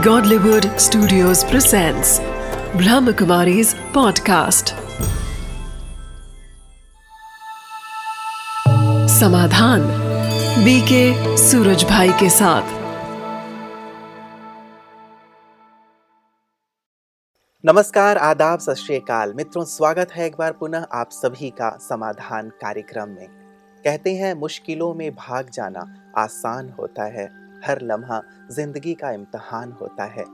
Godlywood Studios presents Brahmakumari's podcast. समाधान BK Suraj भाई के साथ। नमस्कार, आदाब, सत मित्रों, स्वागत है एक बार पुनः आप सभी का समाधान कार्यक्रम में। कहते हैं, मुश्किलों में भाग जाना आसान होता है। हर लम्हा ज़िंदगी का इम्तहान होता है।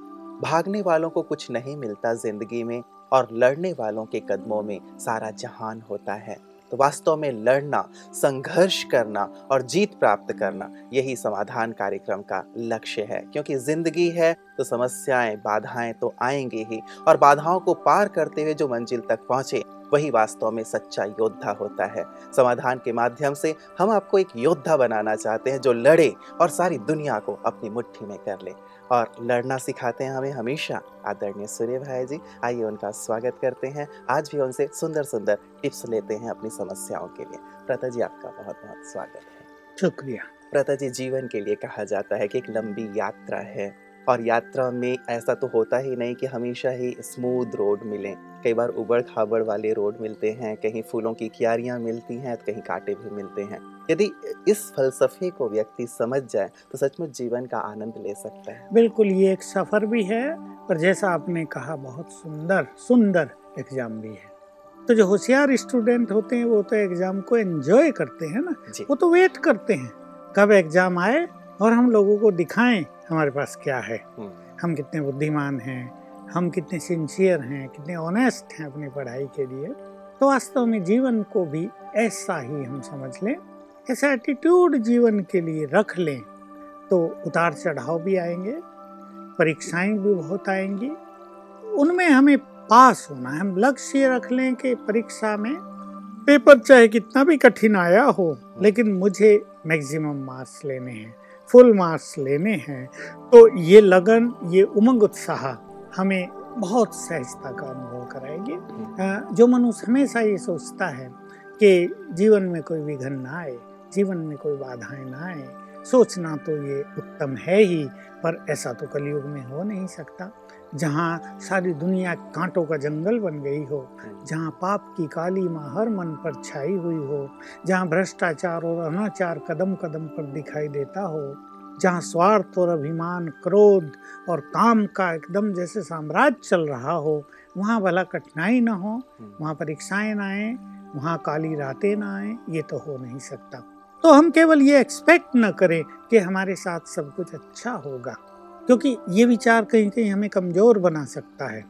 भागने वालों को कुछ नहीं मिलता ज़िंदगी में और लड़ने वालों के कदमों में सारा जहान होता है। तो वास्तव में लड़ना, संघर्ष करना और जीत प्राप्त करना, यही समाधान कार्यक्रम का लक्ष्य है। क्योंकि ज़िंदगी है तो समस्याएँ, बाधाएँ तो आएँगी ही और बाधाओं को पार करते हुए जो मंजिल तक पहुँचे वही वास्तव में सच्चा योद्धा होता है। समाधान के माध्यम से हम आपको एक योद्धा बनाना चाहते हैं जो लड़े और सारी दुनिया को अपनी मुट्ठी में कर ले। और लड़ना सिखाते हैं हमें हमेशा। आदरणीय सूर्य भाई जी आइए उनका स्वागत करते हैं। आज भी उनसे सुंदर सुंदर टिप्स लेते हैं अपनी समस्याओं के लिए। प्रता जी आपका बहुत बहुत स्वागत है। शुक्रिया। प्रता जी जीवन के लिए कहा जाता है कि एक लंबी यात्रा है। और यात्रा में ऐसा तो होता ही नहीं कि हमेशा ही स्मूथ रोड मिले। कई बार उबड़ खाबड़ वाले रोड मिलते हैं कहीं फूलों की क्यारियाँ मिलती हैं तो कहीं कांटे भी मिलते हैं। यदि इस फलसफे को व्यक्ति समझ जाए तो सचमुच जीवन का आनंद ले सकता है। बिल्कुल ये एक सफ़र भी है और जैसा आपने कहा बहुत सुंदर सुंदर एग्ज़ाम भी है। तो जो होशियार स्टूडेंट होते हैं वो तो एग्ज़ाम को एंजॉय करते हैं ना? वो तो वेट करते हैं कब एग्ज़ाम आए और हम लोगों को दिखाएँ हमारे पास क्या है? हम्म, हम कितने बुद्धिमान हैं? हम कितने सिंसियर हैं? कितने ऑनेस्ट हैं अपनी पढ़ाई के लिए? तो वास्तव में जीवन को भी ऐसा ही हम समझ लें ऐसा एटीट्यूड जीवन के लिए रख लें तो उतार चढ़ाव भी आएँगे परीक्षाएँ भी बहुत आएँगी। उनमें हमें पास होना है। हम लक्ष्य रख लें कि परीक्षा में पेपर चाहे कितना भी कठिन आया हो लेकिन मुझे मैक्सिमम मार्क्स लेने हैं। फुल मार्क्स लेने हैं तो ये लगन ये उमंग उत्साह हमें बहुत सहजता का अनुभव कराएगी। जो मनुष्य हमेशा ये सोचता है कि जीवन में कोई विघन ना आए जीवन में कोई बाधाएँ ना आए सोचना तो ये उत्तम है ही पर ऐसा तो कलयुग में हो नहीं सकता। जहाँ सारी दुनिया कांटों का जंगल बन गई हो जहाँ पाप की काली माँ हर मन पर छाई हुई हो जहाँ भ्रष्टाचार और अनाचार कदम कदम पर दिखाई देता हो जहाँ स्वार्थ और अभिमान क्रोध और काम का एकदम जैसे साम्राज्य चल रहा हो वहाँ भला कठिनाई ना हो वहाँ परीक्षाएँ ना आए वहाँ काली रातें ना आए ये तो हो नहीं सकता। तो हम केवल ये एक्सपेक्ट न करें कि हमारे साथ सब कुछ अच्छा होगा। क्योंकि ये विचार कहीं कहीं हमें कमज़ोर बना सकता है।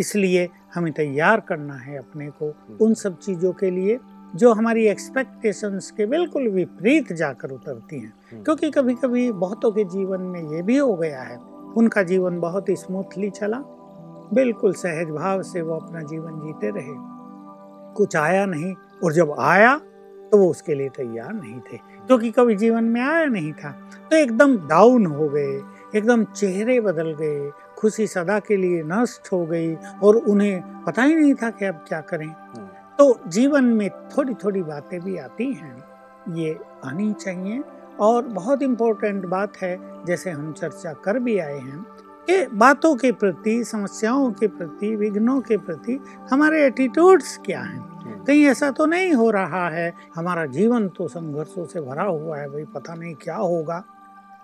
इसलिए हमें तैयार करना है अपने को उन सब चीज़ों के लिए जो हमारी एक्सपेक्टेशंस के बिल्कुल विपरीत जाकर उतरती हैं। हम्म, क्योंकि कभी कभी बहुतों के जीवन में ये भी हो गया है उनका जीवन बहुत ही स्मूथली चला बिल्कुल सहज भाव से वो अपना जीवन जीते रहे। कुछ आया नहीं और जब आया तो वो उसके लिए तैयार नहीं थे। क्योंकि कभी जीवन में आया नहीं था तो एकदम डाउन हो गए एकदम चेहरे बदल गए खुशी सदा के लिए नष्ट हो गई और उन्हें पता ही नहीं था कि अब क्या करें। हम्म, तो जीवन में थोड़ी थोड़ी बातें भी आती हैं ये आनी चाहिए और बहुत इम्पोर्टेंट बात है जैसे हम चर्चा कर भी आए हैं कि बातों के प्रति समस्याओं के प्रति विघ्नों के प्रति हमारे एटीट्यूड्स क्या हैं? हम्म, कहीं ऐसा तो नहीं हो रहा है हमारा जीवन तो संघर्षों से भरा हुआ है भाई पता नहीं क्या होगा।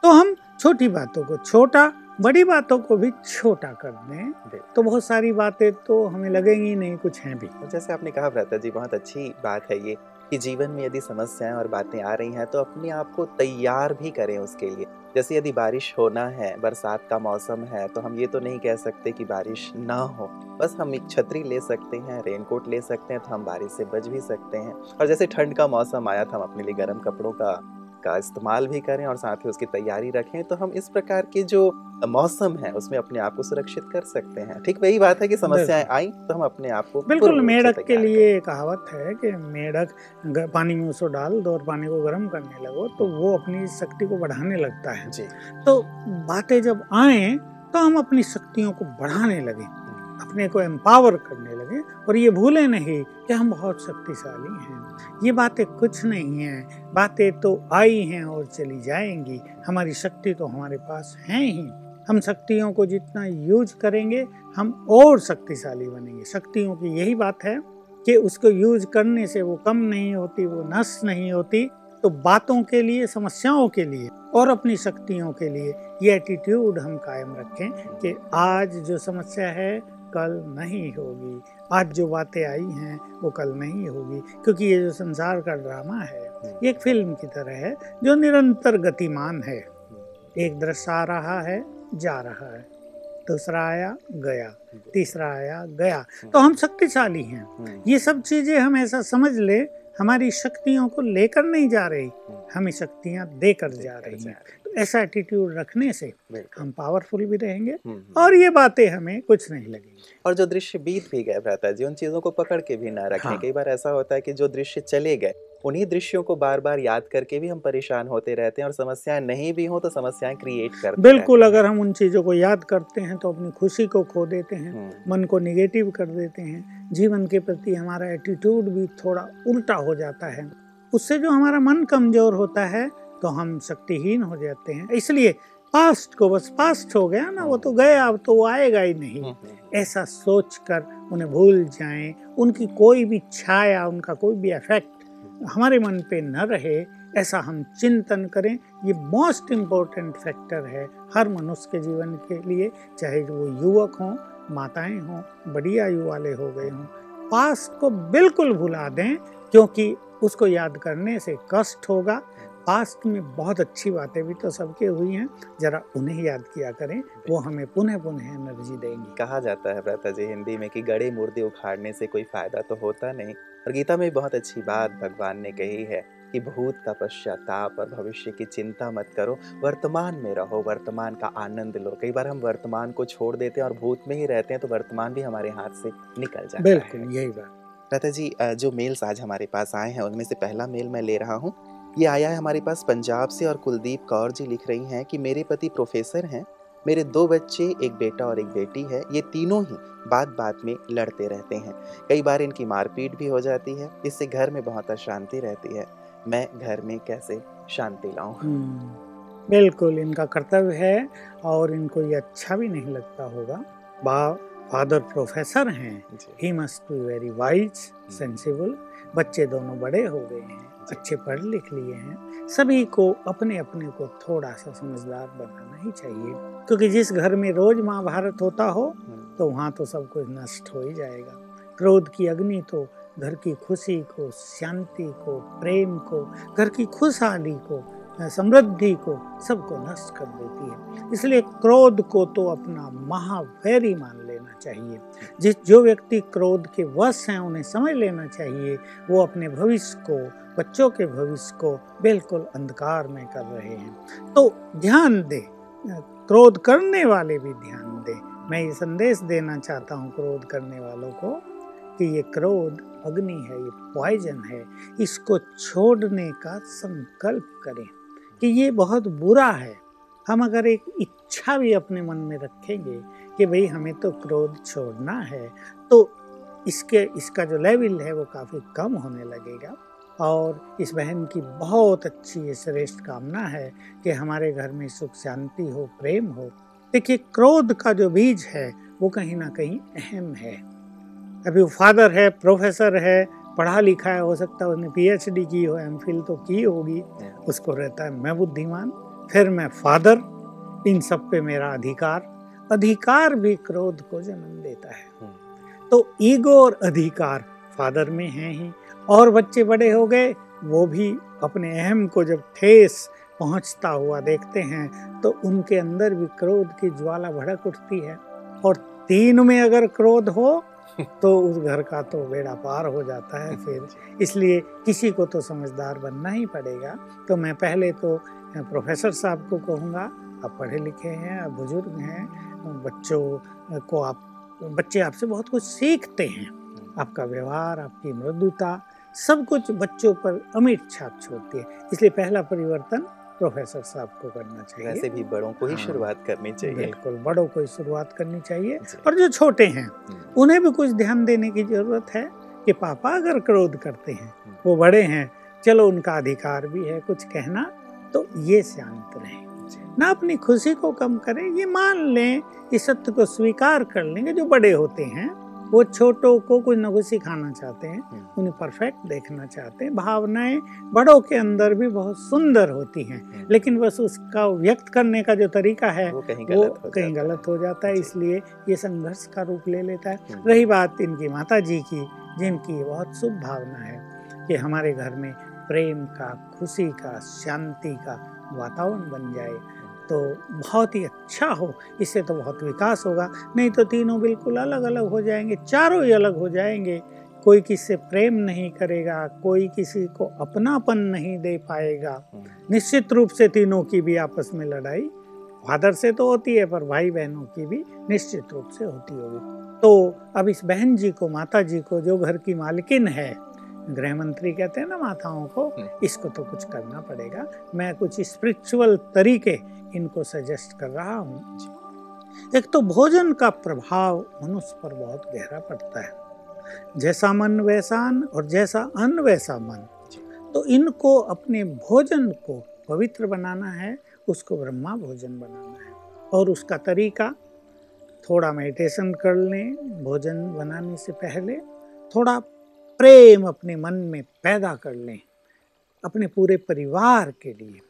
तो हम छोटी बातों को छोटा बड़ी बातों को भी छोटा कर दें। तो बहुत सारी बातें तो हमें लगेंगी नहीं कुछ हैं भी। जैसे आपने कहा भ्राता जी बहुत अच्छी बात है ये कि जीवन में यदि समस्याएँ और बातें आ रही हैं तो अपने आप को तैयार भी करें उसके लिए। जैसे यदि बारिश होना है बरसात का मौसम है तो हम ये तो नहीं कह सकते कि बारिश ना हो। बस हम एक छतरी ले सकते हैं रेनकोट ले सकते हैं तो हम बारिश से बच भी सकते हैं। और जैसे ठंड का मौसम आया था हम अपने लिए गर्म कपड़ों का का इस्तेमाल भी करें और साथ ही उसकी तैयारी रखें तो हम इस प्रकार के जो मौसम है उसमें अपने आप को सुरक्षित कर सकते हैं। ठीक वही बात है कि समस्याएँ आई तो हम अपने आप को बिल्कुल मेढक के लिए कहावत है कि मेढक पानी में उसको डाल दो और पानी को गर्म करने लगो तो वो अपनी शक्ति को बढ़ाने लगता है। जी। तो बातें जब आए तो हम अपनी शक्तियों को बढ़ाने लगे। अपने को एम्पावर करने लगे और ये भूले नहीं कि हम बहुत शक्तिशाली हैं। ये बातें कुछ नहीं हैं। बातें तो आई हैं और चली जाएँगी। हमारी शक्ति तो हमारे पास है ही। हम शक्तियों को जितना यूज़ करेंगे, हम और शक्तिशाली बनेंगे। शक्तियों की यही बात है कि उसको यूज़ करने से वो कम नहीं होती, वो नष्ट नहीं होती। तो बातों के लिए, समस्याओं के लिए और अपनी शक्तियों के लिए ये एटीट्यूड हम कायम रखें कि आज जो समस्या है कल नहीं होगी। आज जो बातें आई हैं वो कल नहीं होगी क्योंकि ये जो संसार का ड्रामा है ये एक फ़िल्म की तरह है जो निरंतर गतिमान है। एक दृश्य आ रहा है जा रहा है। दूसरा आया गया। तीसरा आया गया। तो हम शक्तिशाली हैं। ये सब चीज़ें हम ऐसा समझ ले हमारी शक्तियों को लेकर नहीं जा रही। हमें शक्तियाँ देकर जा रही हैं। तो ऐसा एटीट्यूड रखने से हम पावरफुल भी रहेंगे और ये बातें हमें कुछ नहीं लगेंगी। और जो दृश्य बीत भी गए भ्राता जी उन चीज़ों को पकड़ के भी ना रखें। हाँ। कई बार ऐसा होता है कि जो दृश्य चले गए उन्हीं दृश्यों को बार बार याद करके भी हम परेशान होते रहते हैं और समस्याएँ नहीं भी हो तो समस्याएँ क्रिएट करते बिल्कुल अगर हम उन चीज़ों को याद करते हैं तो अपनी खुशी को खो देते हैं हम्म। मन को निगेटिव कर देते हैं जीवन के प्रति हमारा एटीट्यूड भी थोड़ा उल्टा हो जाता है। उससे जो हमारा मन कमज़ोर होता है तो हम शक्तिहीन हो जाते हैं। इसलिए पास्ट को बस पास्ट हो गया ना वो तो गया अब तो वो आएगा ही नहीं। हम्म। ऐसा सोच कर उन्हें भूल जाएँ उनकी कोई भी छाया उनका कोई भी इफ़ेक्ट हमारे मन पे न रहे ऐसा हम चिंतन करें। ये मोस्ट इम्पोर्टेंट फैक्टर है हर मनुष्य के जीवन के लिए चाहे वो युवक हों माताएँ हों बड़ी आयु वाले हो गए हों। पास्ट को बिल्कुल भुला दें क्योंकि उसको याद करने से कष्ट होगा पास्ट में बहुत अच्छी बातें भी तो सबके हुई हैं। जरा उन्हें याद किया करें वो हमें पुनः पुनः एनर्जी देंगी। कहा जाता है व्रता जी हिंदी में कि गड़े मुर्दे उखाड़ने से कोई फ़ायदा तो होता नहीं। और गीता में बहुत अच्छी बात भगवान ने कही है कि भूत का पश्चाताप और भविष्य की चिंता मत करो वर्तमान में रहो वर्तमान का आनंद लो। कई बार हम वर्तमान को छोड़ देते हैं और भूत में ही रहते हैं तो वर्तमान भी हमारे हाथ से निकल जाता बिल्कुल यही बात। लता जी जो मेल्स आज हमारे पास आए हैं उनमें से पहला मेल मैं ले रहा हूँ। ये आया है हमारे पास पंजाब से और कुलदीप कौर जी लिख रही हैं कि मेरे पति प्रोफेसर हैं मेरे दो बच्चे एक बेटा और एक बेटी है ये तीनों ही बात बात में लड़ते रहते हैं। कई बार इनकी मारपीट भी हो जाती है इससे घर में बहुत अशांति रहती है। मैं घर में कैसे शांति लाऊं? हम्म, बिल्कुल इनका कर्तव्य है और इनको ये अच्छा भी नहीं लगता होगा। फादर प्रोफेसर हैं। He must be very wise sensible बच्चे दोनों बड़े हो गए हैं। अच्छे पढ़ लिख लिए हैं। सभी को अपने अपने को थोड़ा सा समझदार बनाना ही चाहिए। क्योंकि जिस घर में रोज महाभारत होता हो हम्म। तो वहाँ तो सब कुछ नष्ट हो ही जाएगा। क्रोध की अग्नि तो घर की खुशी को शांति को प्रेम को घर की खुशहाली को समृद्धि को सबको नष्ट कर देती है। इसलिए क्रोध को तो अपना महावैरी मान लेना चाहिए। जिस, जो व्यक्ति क्रोध के वश हैं, उन्हें समझ लेना चाहिए, वो अपने भविष्य को, बच्चों के भविष्य को बिल्कुल अंधकार में कर रहे हैं। तो ध्यान दे, क्रोध करने वाले भी ध्यान दे। मैं ये संदेश देना चाहता हूँ क्रोध करने वालों को कि ये क्रोध अग्नि है, ये पॉइजन है, इसको छोड़ने का संकल्प करें। कि ये बहुत बुरा है। हम अगर एक इच्छा भी अपने मन में रखेंगे कि भाई हमें तो क्रोध छोड़ना है तो इसके, इसका जो लेवल है वो काफ़ी कम होने लगेगा। और इस बहन की बहुत अच्छी, श्रेष्ठ कामना है कि हमारे घर में सुख, शांति हो, प्रेम हो। देखिए, क्रोध का जो बीज है, वो कहीं ना कहीं अहम है। अभी वो फादर है प्रोफेसर है पढ़ा लिखा है हो सकता है उसने पीएचडी की हो एम तो की होगी। उसको रहता है मैं बुद्धिमान फिर मैं फादर इन सब पे मेरा अधिकार। अधिकार भी क्रोध को जन्म देता है। हम्म। तो ईगो और अधिकार फादर में है ही। और बच्चे बड़े हो गए वो भी अपने अहम को जब ठेस पहुँचता हुआ देखते हैं तो उनके अंदर भी क्रोध की ज्वाला भड़क उठती है। और तीन में अगर क्रोध हो तो उस घर का तो बेड़ा पार हो जाता है फिर। इसलिए किसी को तो समझदार बनना ही पड़ेगा। तो मैं पहले तो प्रोफेसर साहब को कहूँगा, आप पढ़े लिखे हैं, आप बुज़ुर्ग हैं, बच्चों को आप, बच्चे आपसे बहुत कुछ सीखते हैं। आपका व्यवहार, आपकी मृदुता, सब कुछ बच्चों पर अमिट छाप छोड़ती है। इसलिए पहला परिवर्तन प्रोफेसर साहब को करना चाहिए। वैसे भी बड़ों को ही हाँ, शुरुआत करनी चाहिए। बिल्कुल बड़ों को ही शुरुआत करनी चाहिए। और जो छोटे हैं हम्म। उन्हें भी कुछ ध्यान देने की ज़रूरत है कि पापा अगर क्रोध करते हैं हम्म। वो बड़े हैं चलो उनका अधिकार भी है कुछ कहना तो ये शांत रहे। ना अपनी खुशी को कम करें ये मान लें इस सत्य को स्वीकार कर लेंगे जो बड़े होते हैं वो छोटों को कुछ ना कुछ सिखाना चाहते हैं हम्म। उन्हें परफेक्ट देखना चाहते हैं भावनाएँ बड़ों के अंदर भी बहुत सुंदर होती हैं हम्म। लेकिन बस उसका व्यक्त करने का जो तरीका है वो कहीं वो गलत हो कहीं जाता है। गलत हो जाता है इसलिए ये संघर्ष का रूप ले लेता है। रही बात इनकी माता जी की जिनकी बहुत शुभ भावना है कि हमारे घर में प्रेम का खुशी का शांति का वातावरण बन जाए तो बहुत ही अच्छा हो इससे तो बहुत विकास होगा। नहीं तो तीनों बिल्कुल अलग अलग हो जाएँगे चारों ही अलग हो जाएँगे। कोई किसी से प्रेम नहीं करेगा कोई किसी को अपनापन नहीं दे पाएगा। हम्म। निश्चित रूप से तीनों की भी आपस में लड़ाई फादर से तो होती है पर भाई बहनों की भी निश्चित रूप से होती होगी। तो अब इस बहन जी को माता जी को जो घर की मालकिन है गृह मंत्री कहते हैं ना माताओं को हम्म। इसको तो कुछ करना पड़ेगा। मैं कुछ स्पिरिचुअल तरीके इनको सजेस्ट कर रहा हूँ। एक तो भोजन का प्रभाव मनुष्य पर बहुत गहरा पड़ता है। जैसा मन वैसा अन्न और जैसा अन्न वैसा मन। तो इनको अपने भोजन को पवित्र बनाना है उसको ब्रह्मा भोजन बनाना है। और उसका तरीका थोड़ा मेडिटेशन कर लें भोजन बनाने से पहले थोड़ा प्रेम अपने मन में पैदा कर लें, अपने पूरे परिवार के लिए।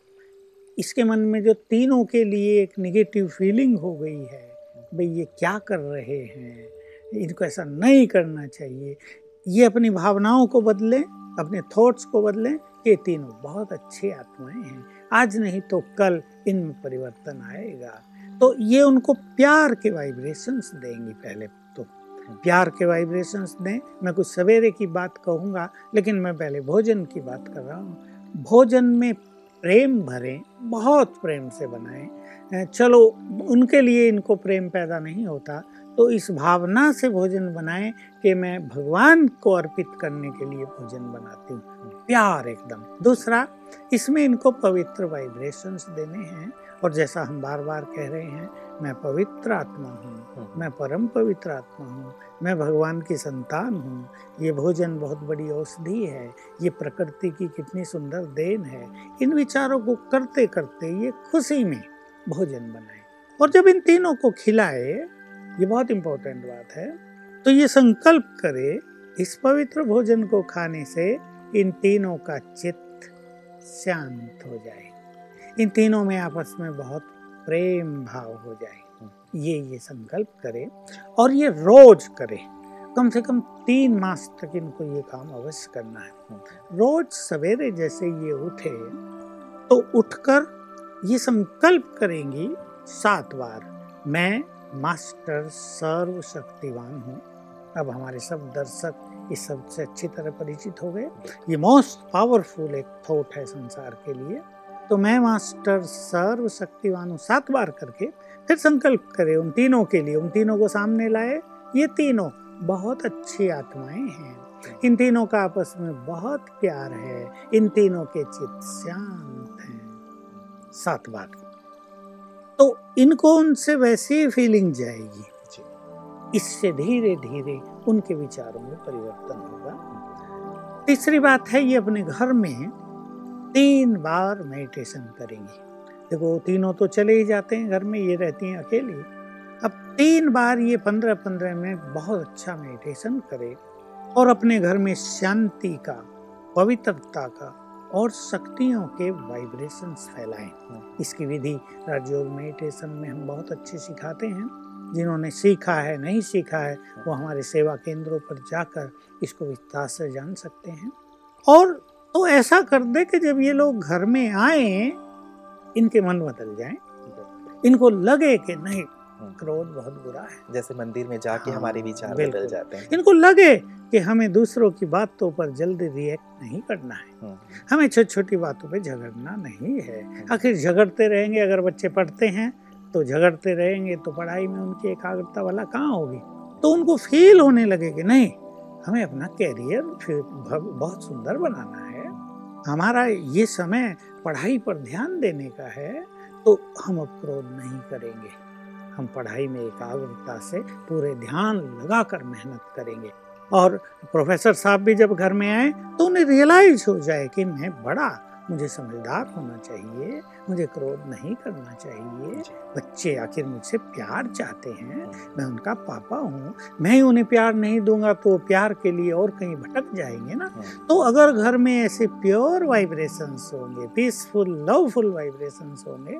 इसके मन में जो तीनों के लिए एक निगेटिव फीलिंग हो गई है, भाई ये क्या कर रहे हैं? इनको ऐसा नहीं करना चाहिए। ये अपनी भावनाओं को बदलें, अपने थॉट्स को बदलें, ये तीनों बहुत अच्छी आत्माएँ हैं। आज नहीं तो कल इनमें परिवर्तन आएगा। तो ये उनको प्यार के वाइब्रेशंस देंगी पहले। प्यार के वाइब्रेशंस दें मैं कुछ सवेरे की बात कहूँगा, लेकिन मैं पहले भोजन की बात कर रहा हूँ। भोजन में प्रेम भरें, बहुत प्रेम से बनाएँ। चलो, उनके लिए इनको प्रेम पैदा नहीं होता तो इस भावना से भोजन बनाएँ कि मैं भगवान को अर्पित करने के लिए भोजन बनाती हूँ। प्यार एकदम। दूसरा, इसमें इनको पवित्र वाइब्रेशंस देने हैं, और जैसा हम बार बार कह रहे हैं मैं पवित्र आत्मा हूँ मैं परम पवित्र आत्मा हूँ मैं भगवान की संतान हूँ। ये भोजन बहुत बड़ी औषधि है ये प्रकृति की कितनी सुंदर देन है। इन विचारों को करते करते ये खुशी में भोजन बनाए। और जब इन तीनों को खिलाए ये बहुत इम्पोर्टेंट बात है तो ये संकल्प करे इस पवित्र भोजन को खाने से इन तीनों का चित्त शांत हो जाए। इन तीनों में आपस में बहुत प्रेम भाव हो जाए ये ये संकल्प करे और ये रोज करे। कम से कम तीन मास तक इनको ये काम अवश्य करना है रोज सवेरे जैसे ये उठे तो उठकर ये संकल्प करेंगी, सात बार, मैं मास्टर सर्वशक्तिवान हूँ। अब हमारे सब दर्शक इस सबसे अच्छी तरह परिचित हो गए। ये मोस्ट पावरफुल एक थॉट है संसार के लिए। तो मैं मास्टर सर्वशक्तिवान हूँ। सात बार करके फिर संकल्प करे उन तीनों के लिए। उन तीनों को सामने लाए। ये तीनों बहुत अच्छी आत्माएँ हैं। इन तीनों का आपस में बहुत प्यार है। इन तीनों के चित्त शांत हैं। सात बार। तो इनको उनसे वैसी फीलिंग जाएगी। इससे धीरे धीरे उनके विचारों में परिवर्तन होगा। तीसरी बात है ये अपने घर में तीन बार मेडिटेशन करेंगी। देखो, तीनों तो चले ही जाते हैं, घर में ये रहती हैं अकेली। अब तीन बार ये पंद्रह पंद्रह मिनट बहुत अच्छा मेडिटेशन करे और अपने घर में शांति का, पवित्रता का और शक्तियों के वाइब्रेशंस फैलाएँ। इसकी विधि राजयोग मेडिटेशन में हम बहुत अच्छे सिखाते हैं। जिन्होंने सीखा है, नहीं सीखा है, वो हमारे सेवा केंद्रों पर जाकर इसको विस्तार से जान सकते हैं। और तो ऐसा कर दे कि जब ये लोग घर में आए इनके मन बदल जाए। इनको लगे कि नहीं क्रोध बहुत बुरा है। जैसे मंदिर में जाके हाँ, हमारे विचार बदल जाते हैं। इनको लगे कि हमें दूसरों की बातों पर जल्दी रिएक्ट नहीं करना है। हम्म, हमें छोटी छोटी बातों पे झगड़ना नहीं है। आखिर झगड़ते रहेंगे अगर बच्चे पढ़ते हैं तो झगड़ते रहेंगे तो पढ़ाई में उनकी एकाग्रता वाला कहाँ होगी? तो उनको फील होने लगे कि नहीं हमें अपना कैरियर बहुत सुंदर बनाना है। हमारा ये समय पढ़ाई पर ध्यान देने का है तो हम अब क्रोध नहीं करेंगे। हम पढ़ाई में एकाग्रता से पूरे ध्यान लगाकर मेहनत करेंगे। और प्रोफेसर साहब भी जब घर में आए तो उन्हें रियलाइज़ हो जाए कि मैं बड़ा मुझे समझदार होना चाहिए मुझे क्रोध नहीं करना चाहिए। बच्चे आखिर मुझसे प्यार चाहते हैं हम्म, मैं उनका पापा हूँ मैं ही उन्हें प्यार नहीं दूँगा तो प्यार के लिए और कहीं भटक जाएँगे ना। हम्म, तो अगर घर में ऐसे प्योर वाइब्रेशंस होंगे पीसफुल लवफुल वाइब्रेशंस होंगे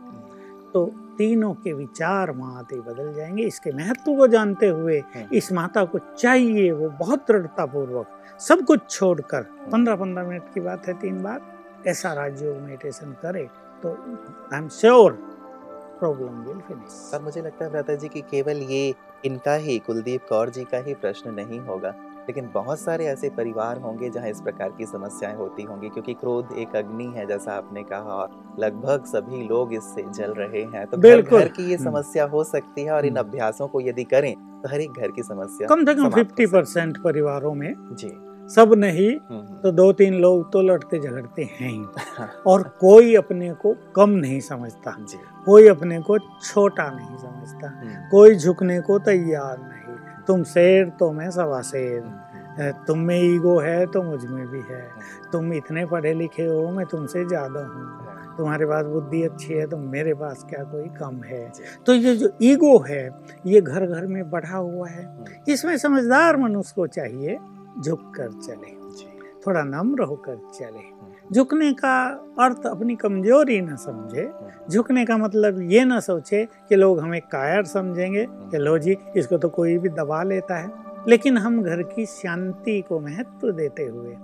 तो तीनों के विचार वहाँ आते ही बदल जाएँगे। इसके महत्व को जानते हुए हम्म, इस माता को चाहिए वो बहुत दृढ़तापूर्वक सब कुछ छोड़कर। पंद्रह पंद्रह मिनट की बात है तीन बार। ऐसा राजयोग मेडिटेशन करे तो I am sure problem will finish sir मुझे लगता है भ्राता जी कि केवल ये इनका ही कुलदीप कौर जी का ही प्रश्न नहीं होगा लेकिन बहुत सारे ऐसे परिवार होंगे जहाँ इस प्रकार की समस्याएँ होती होंगी क्योंकि क्रोध एक अग्नि है जैसा आपने कहा और लगभग सभी लोग इससे जल रहे हैं तो घर बिल्कुल। घर की ये हम्म। समस्या हो सकती है और इन हम्म। अभ्यासों को यदि करें तो हर एक घर की समस्या कम से कम फिफ्टी परसेंट परिवारों में जी सब नहीं हम्म, तो दो तीन लोग तो लड़ते झगड़ते हैं ही। और कोई अपने को कम नहीं समझता। कोई अपने को छोटा नहीं समझता। हम्म, कोई झुकने को तैयार नहीं। तुम शेर तो मैं सवा शेर। हम्म, तुम में ईगो है तो मुझमें भी है। तुम इतने पढ़े लिखे हो मैं तुमसे ज़्यादा हूँ। हम्म, तुम्हारे पास बुद्धि अच्छी है तो मेरे पास क्या कोई कम है? तो ये जो ईगो है ये घर घर में बढ़ा हुआ है। हम्म, इसमें समझदार मनुष्य को चाहिए झुक कर चले थोड़ा नम्र होकर चले। झुकने का अर्थ अपनी कमज़ोरी न समझे। झुकने का मतलब ये न सोचे कि लोग हमें कायर समझेंगे कि लो जी इसको तो कोई भी दबा लेता है। लेकिन हम घर की शांति को महत्व देते हुए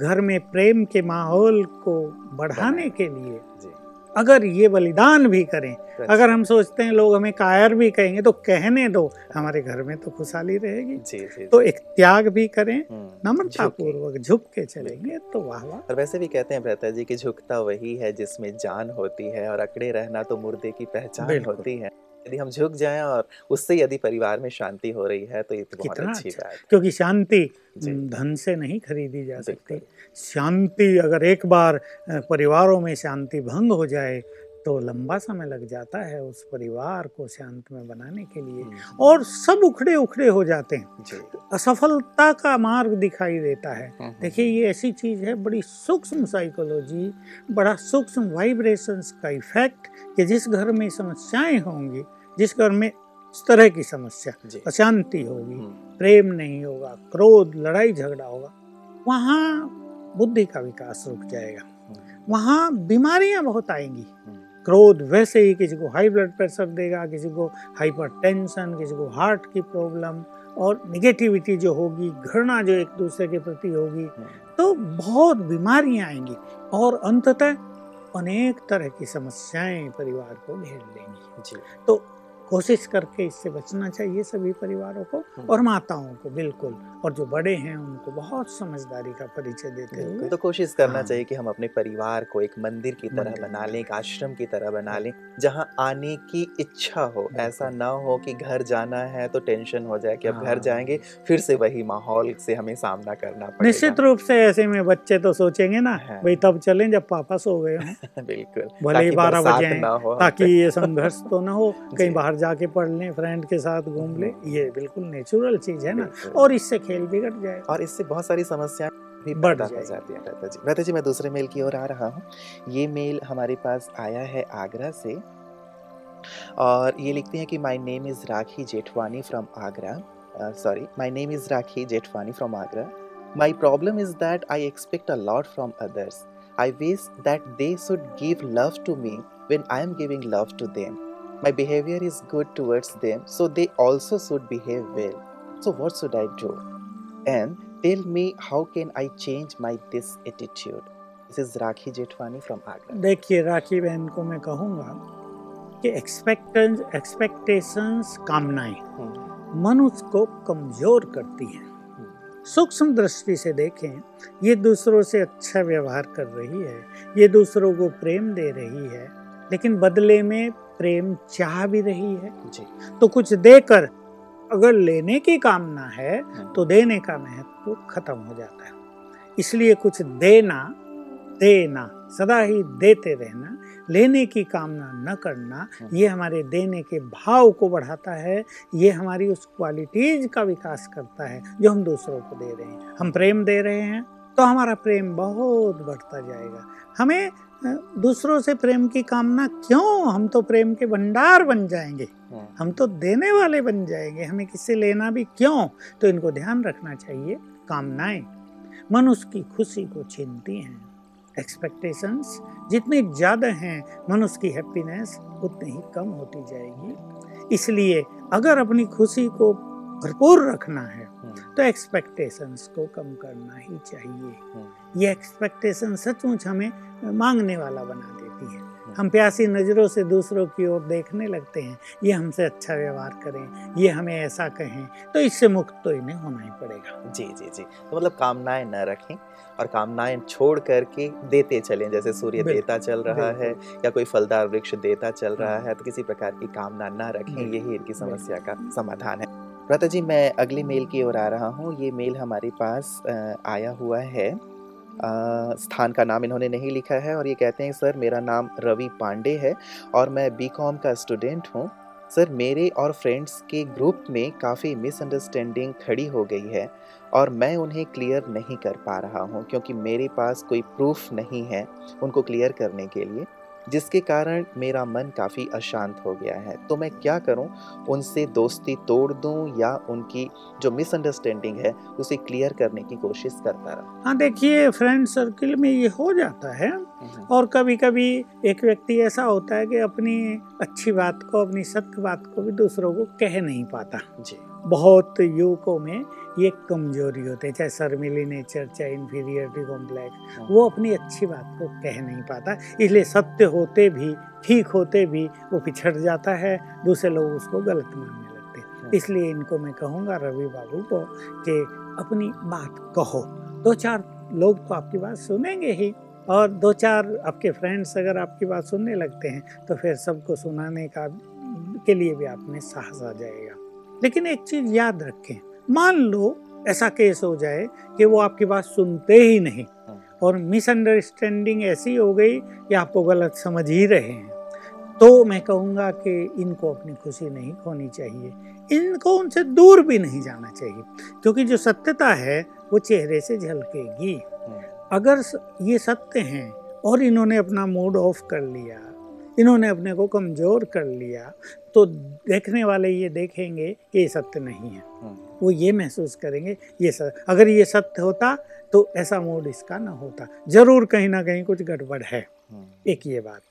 घर में प्रेम के माहौल को बढ़ाने के लिए अगर ये बलिदान भी करें अगर हम सोचते हैं लोग हमें कायर भी कहेंगे तो कहने दो हमारे घर में तो खुशहाली रहेगी। जी जी तो एक त्याग भी करें हम्म, नम्रता पूर्वक झुक के चलेंगे तो वाह वाह। और वैसे भी कहते हैं भ्रता जी की झुकता वही है जिसमें जान होती है और अकड़े रहना तो मुर्दे की पहचान होती है। यदि हम झुक जाएँ और उससे यदि परिवार में शांति हो रही है तो ये तो बहुत कितना अच्छी अच्छा। बात है। क्योंकि शांति धन से नहीं खरीदी जा सकती। शांति अगर एक बार परिवारों में शांति भंग हो जाए तो लंबा समय लग जाता है उस परिवार को शांत में बनाने के लिए। और सब उखड़े उखड़े हो जाते हैं। असफलता का मार्ग दिखाई देता है। देखिए ये ऐसी चीज़ है बड़ी सूक्ष्म साइकोलॉजी बड़ा सूक्ष्म वाइब्रेशंस का इफ़ेक्ट कि जिस घर में समस्याएँ होंगी जिस घर में इस तरह की समस्या अशांति होगी हम्म, प्रेम नहीं होगा क्रोध लड़ाई झगड़ा होगा वहाँ बुद्धि का विकास रुक जाएगा। हम्म, वहाँ बीमारियाँ बहुत आएँगी। हम्म, क्रोध वैसे ही किसी को हाई ब्लड प्रेशर देगा किसी को हाइपर टेंशन किसी को हार्ट की प्रॉब्लम और निगेटिविटी जो होगी घृणा जो एक दूसरे के प्रति होगी तो बहुत बीमारियाँ आएँगी और अंततः अनेक तरह की समस्याएँ परिवार को घेर लेंगी। जी। तो कोशिश करके इससे बचना चाहिए सभी परिवारों को हम्म। और माताओं को बिल्कुल और जो बड़े हैं उनको बहुत समझदारी का परिचय देते बिल्कुल हुए तो कोशिश करना हाँ। चाहिए कि हम अपने परिवार को एक मंदिर की तरह मंदिर। बना लें एक आश्रम की तरह बना लें जहाँ आने की इच्छा हो ऐसा ना हो कि घर जाना है तो टेंशन हो जाए कि अब घर हाँ। जाएँगे फिर से वही माहौल से हमें सामना करना पड़ेगा निश्चित रूप से ऐसे में बच्चे तो सोचेंगे ना हाँ। भाई तब चलें जब पापा सो गए बिल्कुल भले ही बारह बजे ना हो ताकि ये संघर्ष तो ना हो कहीं जी। बाहर जाके पढ़ लें फ्रेंड के साथ घूम ले हम्म। ये बिल्कुल नेचुरल चीज़ है ना? और इससे खेल बिगड़ जाए। और इससे बहुत सारी समस्याएँ भी बढ़ जाती हैं रहता जी। रहता जी मैं दूसरे मेल की ओर आ रहा हूँ। ये मेल हमारे पास आया है आगरा से। और ये लिखते हैं कि my name is Rakhi Jethwani from Agra sorry my name is Rakhi Jethwani from Agra my problem is that I expect a lot from others I wish that they should give love to me when I am giving love to them. My behavior is good towards them, so they also should behave well. So, what should I do? And tell me how can I change my this attitude? This is Rakhi Jetwani from Agra. देखिए राखी बहन को मैं कहूँगा कि एक्सपेक्टेंस expectations कामनाएँ Hmm. मनुष्य को कमज़ोर करती हैं सूक्ष्म दृष्टि से देखें ये दूसरों से अच्छा व्यवहार कर रही है ये दूसरों को प्रेम दे रही है लेकिन बदले में प्रेम चाह भी रही है। जी। तो कुछ देकर अगर लेने की कामना है Hmm. तो देने का महत्व खत्म हो जाता है। इसलिए कुछ देना देना सदा ही देते रहना लेने की कामना न करना हम्म। ये हमारे देने के भाव को बढ़ाता है ये हमारी उस क्वालिटीज का विकास करता है जो हम दूसरों को दे रहे हैं। हम प्रेम दे रहे हैं तो हमारा प्रेम बहुत बढ़ता जाएगा। हमें दूसरों से प्रेम की कामना क्यों? हम तो प्रेम के भंडार बन जाएँगे। हम्म, हम तो देने वाले बन जाएँगे। हमें किससे लेना भी क्यों? तो इनको ध्यान रखना चाहिए कामनाएँ। मनुष्य की खुशी को छीनती हैं। एक्सपेक्टेशंस जितने ज़्यादा हैं मनुष्य की हैप्पीनेस उतनी ही कम होती जाएगी। इसलिए अगर अपनी खुशी को भरपूर रखना है हम्म, तो एक्सपेक्टेशंस को कम करना ही चाहिए। हम्म, ये एक्सपेक्टेशन सचमुच हमें मांगने वाला बना देती है। हम प्यासी नज़रों से दूसरों की ओर देखने लगते हैं ये हमसे अच्छा व्यवहार करें ये हमें ऐसा कहें तो इससे मुक्त तो इन्हें होना ही पड़ेगा। जी जी जी। तो मतलब कामनाएँ न रखें और कामनाएँ छोड़ करके देते चलें जैसे सूर्य देता चल रहा है या कोई फलदार वृक्ष देता चल रहा हाँ। है तो किसी प्रकार की कामना न रखें यही इनकी समस्या का समाधान है। प्रता जी मैं अगले मेल की ओर आ रहा हूँ। ये मेल हमारे पास आया हुआ है। स्थान का नाम इन्होंने नहीं लिखा है और ये कहते हैं, सर, मेरा नाम रवि पांडे है और मैं बी का स्टूडेंट हूँ। सर, मेरे और फ्रेंड्स के ग्रुप में काफ़ी मिसअंडरस्टैंडिंग खड़ी हो गई है और मैं उन्हें क्लियर नहीं कर पा रहा हूँ क्योंकि मेरे पास कोई प्रूफ नहीं है उनको क्लियर करने के लिए। जिसके कारण मेरा मन काफ़ी अशांत हो गया है। तो मैं क्या करूँ? उनसे दोस्ती तोड़ दूँ या उनकी जो मिसअंडरस्टैंडिंग है उसे क्लियर करने की कोशिश करता रहा? हाँ देखिए फ्रेंड सर्किल में ये हो जाता है और कभी कभी एक व्यक्ति ऐसा होता है कि अपनी अच्छी बात को अपनी सत्य बात को भी दूसरों को कह नहीं पाता। जी। बहुत युवकों में ये कमज़ोरी होती है चाहे शर्मिली नेचर चाहे इन्फीरियरिटी कॉम्प्लेक्स वो अपनी अच्छी बात को कह नहीं पाता इसलिए सत्य होते भी ठीक होते भी वो पिछड़ जाता है दूसरे लोग उसको गलत मानने लगते हैं। इसलिए इनको मैं कहूँगा रवि बाबू को कि अपनी बात कहो। दो चार लोग तो आपकी बात सुनेंगे ही और दो चार आपके फ्रेंड्स अगर आपकी बात सुनने लगते हैं तो फिर सबको सुनाने का के लिए भी आप में साहस आ जाएगा। लेकिन एक चीज़ याद रखें मान लो ऐसा केस हो जाए कि वो आपकी बात सुनते ही नहीं और मिसअंडरस्टैंडिंग ऐसी हो गई कि आपको गलत समझ ही रहे हैं। तो मैं कहूँगा कि इनको अपनी खुशी नहीं खोनी चाहिए। इनको उनसे दूर भी नहीं जाना चाहिए क्योंकि जो सत्यता है वो चेहरे से झलकेगी। अगर ये सत्य हैं और इन्होंने अपना मूड ऑफ़ कर लिया इन्होंने अपने को कमज़ोर कर लिया तो देखने वाले ये देखेंगे कि ये सत्य नहीं है। वो ये महसूस करेंगे ये सत्य अगर ये सत्य होता तो ऐसा मूड इसका ना होता। ज़रूर कहीं ना कहीं कुछ गड़बड़ है। एक ये बात।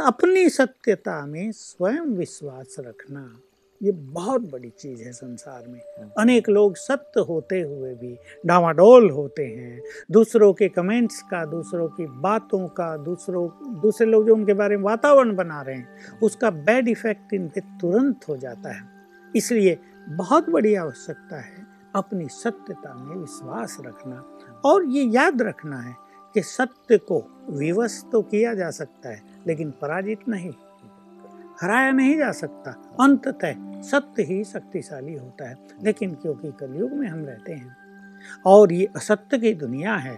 अपनी सत्यता में स्वयं विश्वास रखना ये बहुत बड़ी चीज़ है संसार में। अनेक लोग सत्य होते हुए भी डावाडोल होते हैं। दूसरों के कमेंट्स का दूसरों की बातों का दूसरों दूसरे लोग जो उनके बारे में वातावरण बना रहे हैं उसका बैड इफ़ेक्ट इन पे तुरंत हो जाता है। इसलिए बहुत बड़ी आवश्यकता है अपनी सत्यता में विश्वास रखना। और ये याद रखना है कि सत्य को विवश तो किया जा सकता है, लेकिन पराजित नहीं। हराया नहीं जा सकता। अंततः सत्य ही शक्तिशाली होता है। लेकिन क्योंकि कलयुग में हम रहते हैं और ये असत्य की दुनिया है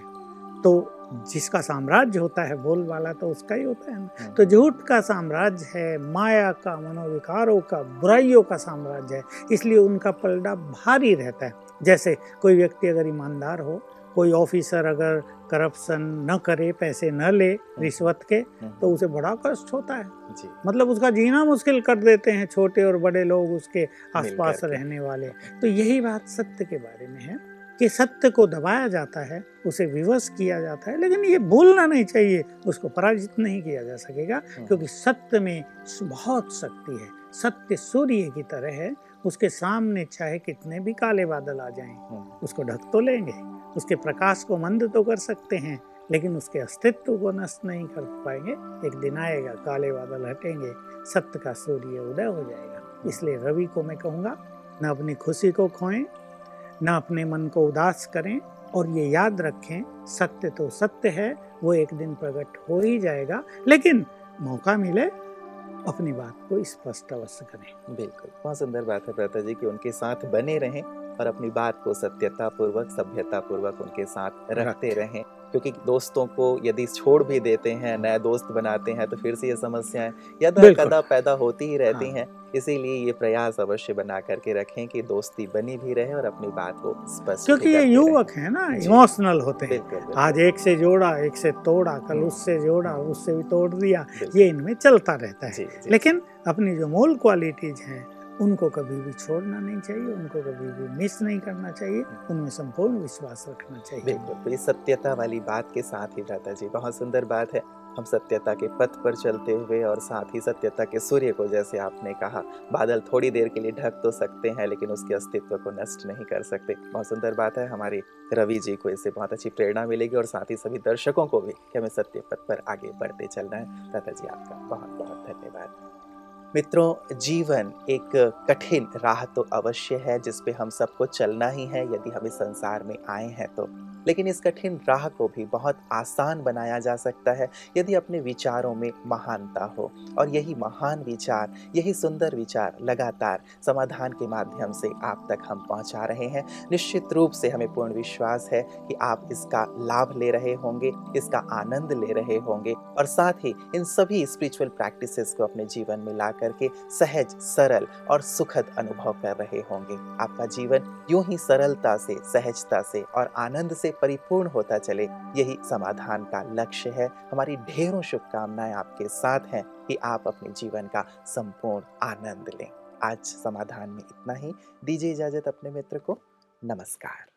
तो जिसका साम्राज्य होता है बोल वाला तो उसका ही होता है ना। तो झूठ का साम्राज्य है माया का मनोविकारों का बुराइयों का साम्राज्य है इसलिए उनका पलड़ा भारी रहता है। जैसे कोई व्यक्ति अगर ईमानदार हो कोई ऑफिसर अगर करप्शन न करे पैसे न ले रिश्वत के तो उसे बड़ा कष्ट होता है। जी। मतलब उसका जीना मुश्किल कर देते हैं छोटे और बड़े लोग उसके आसपास। रहने वाले। तो यही बात सत्य के बारे में है। कि सत्य को दबाया जाता है उसे विवश किया जाता है लेकिन ये भूलना नहीं चाहिए उसको पराजित नहीं किया जा सकेगा क्योंकि सत्य में बहुत शक्ति है। सत्य सूर्य की तरह है उसके सामने चाहे कितने भी काले बादल आ जाएँ उसको ढक तो लेंगे। उसके प्रकाश को मंद तो कर सकते हैं लेकिन उसके अस्तित्व को नष्ट नहीं कर पाएँगे। एक दिन आएगा काले बादल हटेंगे सत्य का सूर्य उदय हो जाएगा। इसलिए रवि को मैं कहूँगा न अपनी खुशी को खोएँ न अपने मन को उदास करें और ये याद रखें सत्य तो सत्य है वो एक दिन प्रकट हो ही जाएगा लेकिन मौका मिले अपनी बात को स्पष्ट अवश्य करें बिल्कुल बहुत सुंदर बात है प्रता जी कि उनके साथ बने रहें और अपनी बात को सत्यता पूर्वक सभ्यता पूर्वक उनके साथ रखते रहें क्योंकि दोस्तों को यदि छोड़ भी देते हैं नए दोस्त बनाते हैं तो फिर से ये समस्याएँ यदा बिल्कुल। कदा पैदा होती ही रहती हाँ। हैं इसीलिए ये प्रयास अवश्य बना करके रखें कि दोस्ती बनी भी रहे और अपनी बात को स्पष्ट क्योंकि ये युवक है ना इमोशनल होते हैं। आज एक से जोड़ा एक से तोड़ा कल हम्म। उससे जोड़ा उससे भी तोड़ दिया ये इनमें चलता रहता है। लेकिन अपनी जो मूल क्वालिटीज हैं उनको कभी भी छोड़ना नहीं चाहिए उनको कभी भी मिस नहीं करना चाहिए उनमें संपूर्ण विश्वास रखना चाहिए। बिल्कुल तो ये सत्यता वाली बात के साथ ही भ्राता जी बहुत सुंदर बात है। हम सत्यता के पथ पर चलते हुए और साथ ही सत्यता के सूर्य को, जैसे आपने कहा, बादल थोड़ी देर के लिए ढक तो सकते हैं, लेकिन उसके अस्तित्व को नष्ट नहीं कर सकते। बहुत सुंदर बात है, हमारे रवि जी को इससे बहुत अच्छी प्रेरणा मिलेगी और साथ ही सभी दर्शकों को भी कि हमें सत्य पथ पर आगे बढ़ते चलना है। भ्राता जी, आपका बहुत बहुत धन्यवाद। मित्रों, जीवन एक कठिन राह तो अवश्य है, जिस पे हम सबको चलना ही है। यदि हम इस संसार में आए हैं तो लेकिन इस कठिन राह को भी बहुत आसान बनाया जा सकता है यदि अपने विचारों में महानता हो। और यही महान विचार, यही सुंदर विचार लगातार समाधान के माध्यम से आप तक हम पहुँचा रहे हैं। निश्चित रूप से हमें पूर्ण विश्वास है कि आप इसका लाभ ले रहे होंगे, इसका आनंद ले रहे होंगे और साथ ही इन सभी स्पिरिचुअल प्रैक्टिसेस को अपने जीवन में ला करके सहज, सरल और सुखद अनुभव कर रहे होंगे। आपका जीवन यूँ ही सरलता से, सहजता से और आनंद से परिपूर्ण होता चले। यही समाधान का लक्ष्य है। हमारी ढेरों शुभकामनाएँ आपके साथ हैं कि आप अपने जीवन का संपूर्ण आनंद लें। आज समाधान में इतना ही। दीजिए इजाज़त अपने मित्र को। नमस्कार।